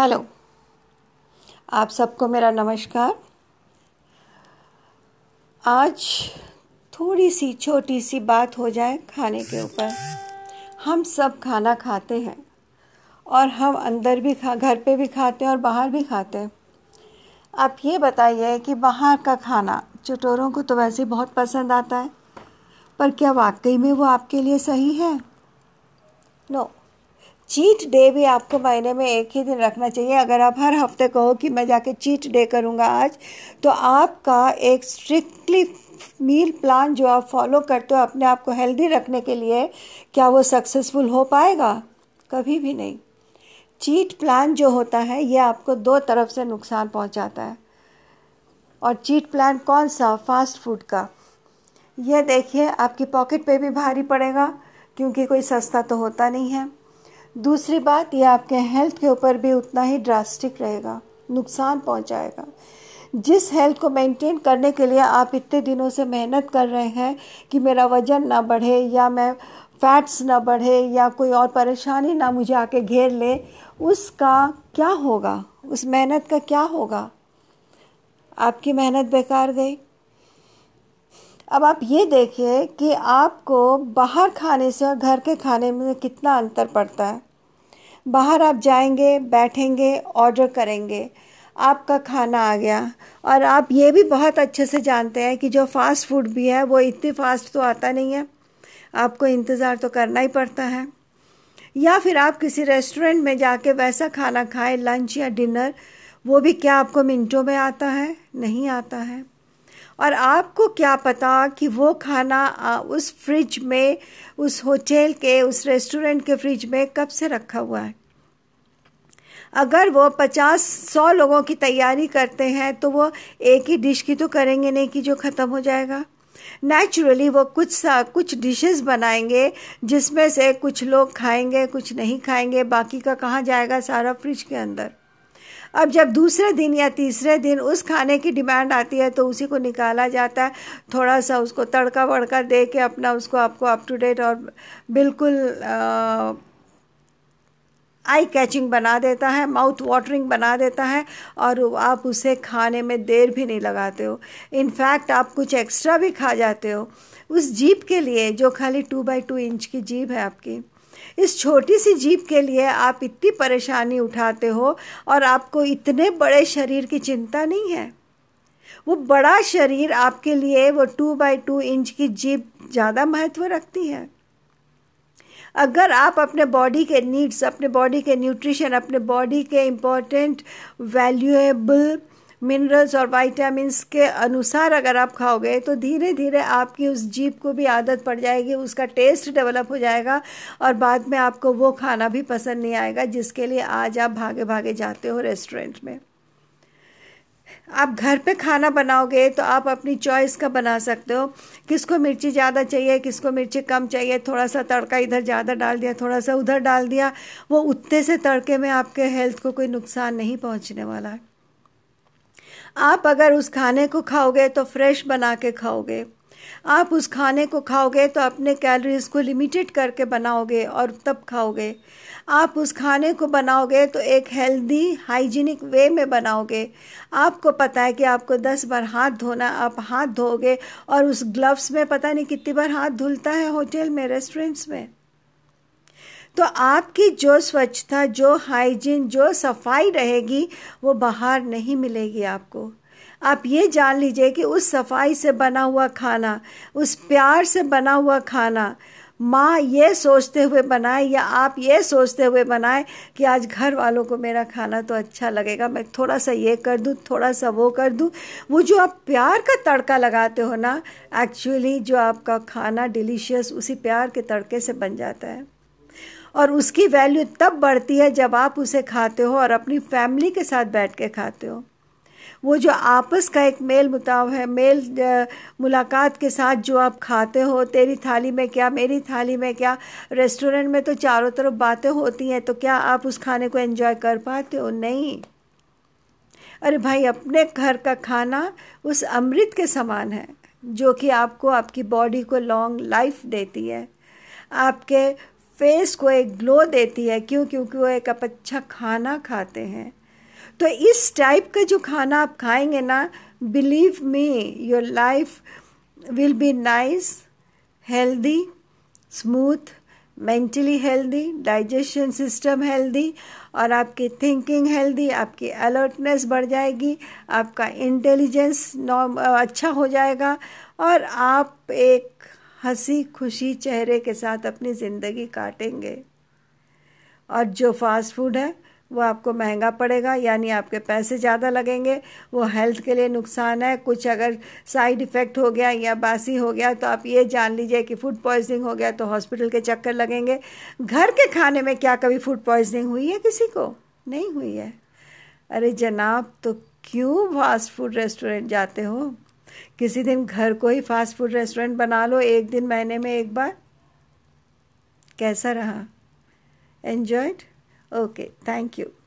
Hello. आप सबको मेरा नमस्कार। आज थोड़ी सी, छोटी सी बात हो जाए खाने के ऊपर। हम सब खाना खाते हैं और हम अंदर भी खा, घर पे भी खाते हैं और बाहर भी खाते हैं। आप ये बताइए कि बाहर का खाना चटोरों को तो वैसे बहुत पसंद आता है, पर क्या वाकई में वो आपके लिए सही है? No no. चीट डे भी आपको महीने में एक ही दिन रखना चाहिए। अगर आप हर हफ़्ते कहो कि मैं जाके चीट डे करूँगा आज तो आपका एक स्ट्रिक्टली मील प्लान जो आप फॉलो करते हो अपने आप को हेल्दी रखने के लिए, क्या वो सक्सेसफुल हो पाएगा? कभी भी नहीं। चीट प्लान जो होता है, ये आपको दो तरफ़ से नुकसान पहुंचाता है। और चीट प्लान कौन सा? फास्ट फ़ूड का। यह देखिए, आपकी पॉकेट पे भी भारी पड़ेगा, क्योंकि कोई सस्ता तो होता नहीं है। दूसरी बात, ये आपके हेल्थ के ऊपर भी उतना ही ड्रास्टिक रहेगा, नुकसान पहुंचाएगा। जिस हेल्थ को मेंटेन करने के लिए आप इतने दिनों से मेहनत कर रहे हैं कि मेरा वज़न ना बढ़े या मैं फैट्स ना बढ़े या कोई और परेशानी ना मुझे आके घेर ले, उसका क्या होगा? उस मेहनत का क्या होगा? आपकी मेहनत बेकार गई। अब आप ये देखिए कि आपको बाहर खाने से और घर के खाने में कितना अंतर पड़ता है। बाहर आप जाएँगे, बैठेंगे ऑर्डर करेंगे, आपका खाना आ गया। और आप ये भी बहुत अच्छे से जानते हैं कि जो फास्ट फ़ूड भी है, वो इतनी फास्ट तो आता नहीं है। आपको इंतज़ार तो करना ही पड़ता है। या फिर आप किसी रेस्टोरेंट में जाके वैसा खाना खाएँ लंच या डिनर वो भी क्या आपको मिनटों में आता है? नहीं आता है। और आपको क्या पता कि वो खाना उस फ्रिज में, उस होटल के, उस रेस्टोरेंट के फ्रिज में कब से रखा हुआ है? अगर वो पचास, सौ लोगों की तैयारी करते हैं तो वो एक ही डिश की तो करेंगे नहीं कि जो ख़त्म हो जाएगा। नेचुरली वो कुछ सा, कुछ डिशेस बनाएँगे, जिसमें से कुछ लोग खाएँगे, कुछ नहीं खाएँगे, बाकी का कहाँ जाएगा सारा फ्रिज के अंदर? अब जब दूसरे दिन या तीसरे दिन उस खाने की डिमांड आती है तो उसी को निकाला जाता है। थोड़ा सा उसको तड़का वड़का दे के अपना उसको आपको अप टू डेट और बिल्कुल आई कैचिंग बना देता है माउथ वाटरिंग बना देता है और आप उसे खाने में देर भी नहीं लगाते हो। इनफैक्ट आप कुछ एक्स्ट्रा भी खा जाते हो। उस जीप के लिए, जो खाली टू बाई टू इंच की जीप है आपकी इस छोटी सी जीप के लिए आप इतनी परेशानी उठाते हो और आपको इतने बड़े शरीर की चिंता नहीं है? वो बड़ा शरीर आपके लिए वो टू बाई टू इंच की जीप ज़्यादा महत्व रखती है। अगर आप अपने बॉडी के नीड्स अपने बॉडी के न्यूट्रिशन अपने बॉडी के इम्पोर्टेंट वैल्यूएबल मिनरल्स और वाइटामस के अनुसार अगर आप खाओगे तो धीरे धीरे आपकी उस जीप को भी आदत पड़ जाएगी, उसका टेस्ट डेवलप हो जाएगा और बाद में आपको वो खाना भी पसंद नहीं आएगा, जिसके लिए आज आप भागे भागे जाते हो रेस्टोरेंट में। आप घर पे खाना बनाओगे तो आप अपनी चॉइस का बना सकते हो। किसको मिर्ची ज़्यादा चाहिए, किसको मिर्ची कम चाहिए थोड़ा सा तड़का इधर ज़्यादा डाल दिया थोड़ा सा उधर डाल दिया, वो उतने से तड़के में आपके हेल्थ को कोई नुकसान नहीं पहुँचने वाला। है आप अगर उस खाने को खाओगे तो फ्रेश बना के खाओगे। आप उस खाने को खाओगे तो अपने कैलोरीज को लिमिटेड करके बनाओगे और तब खाओगे। आप उस खाने को बनाओगे तो एक हेल्दी हाइजीनिक वे में बनाओगे। आपको पता है कि आपको दस बार हाथ धोना, आप हाथ धोगे और उस ग्लव्स में पता नहीं कितनी बार हाथ धुलता है होटल में रेस्टोरेंट्स में। तो आपकी जो स्वच्छता, जो हाइजीन, जो सफ़ाई रहेगी, वो बाहर नहीं मिलेगी आपको। आप ये जान लीजिए कि उस सफ़ाई से बना हुआ खाना, उस प्यार से बना हुआ खाना, माँ ये सोचते हुए बनाए या आप ये सोचते हुए बनाए कि आज घर वालों को मेरा खाना तो अच्छा लगेगा, मैं थोड़ा सा ये कर दूँ, थोड़ा सा वो कर दूँ। वो जो आप प्यार का तड़का लगाते हो ना एक्चुअली जो आपका खाना डिलीशियस उसी प्यार के तड़के से बन जाता है। और उसकी वैल्यू तब बढ़ती है जब आप उसे खाते हो और अपनी फैमिली के साथ बैठ के खाते हो। वो जो आपस का एक मेल मुताव है, मेल मुलाकात के साथ जो आप खाते हो, तेरी थाली में क्या, मेरी थाली में क्या रेस्टोरेंट में तो चारों तरफ़ बातें होती हैं तो क्या आप उस खाने को एंजॉय कर पाते हो? नहीं। अरे भाई, अपने घर का खाना उस अमृत के समान है, जो कि आपको, आपकी बॉडी को लॉन्ग लाइफ देती है। आपके फेस को एक ग्लो देती है, क्यों? क्योंकि वो एक आप अच्छा खाना खाते हैं। तो इस टाइप का जो खाना आप खाएँगे ना believe me your life will be nice healthy smooth mentally healthy digestion system healthy और आपकी थिंकिंग हेल्दी आपकी अलर्टनेस बढ़ जाएगी, आपका इंटेलिजेंस नॉर्म अच्छा हो जाएगा, और आप एक हँसी खुशी चेहरे के साथ अपनी ज़िंदगी काटेंगे। और जो फास्ट फ़ूड है, वो आपको महँगा पड़ेगा, यानी आपके पैसे ज़्यादा लगेंगे। वो हेल्थ के लिए नुकसान है। कुछ अगर साइड इफ़ेक्ट हो गया या बासी हो गया तो आप ये जान लीजिए कि फ़ूड पॉइजनिंग हो गया तो हॉस्पिटल के चक्कर लगेंगे। घर के खाने में क्या कभी फ़ूड पॉइजनिंग हुई है किसी को? नहीं हुई है। अरे जनाब तो क्यों फास्ट फ़ूड रेस्टोरेंट जाते हो? किसी दिन घर को ही फास्ट फ़ूड रेस्टोरेंट बना लो, एक दिन महीने में एक बार। कैसा रहा? Enjoyed okay thank you.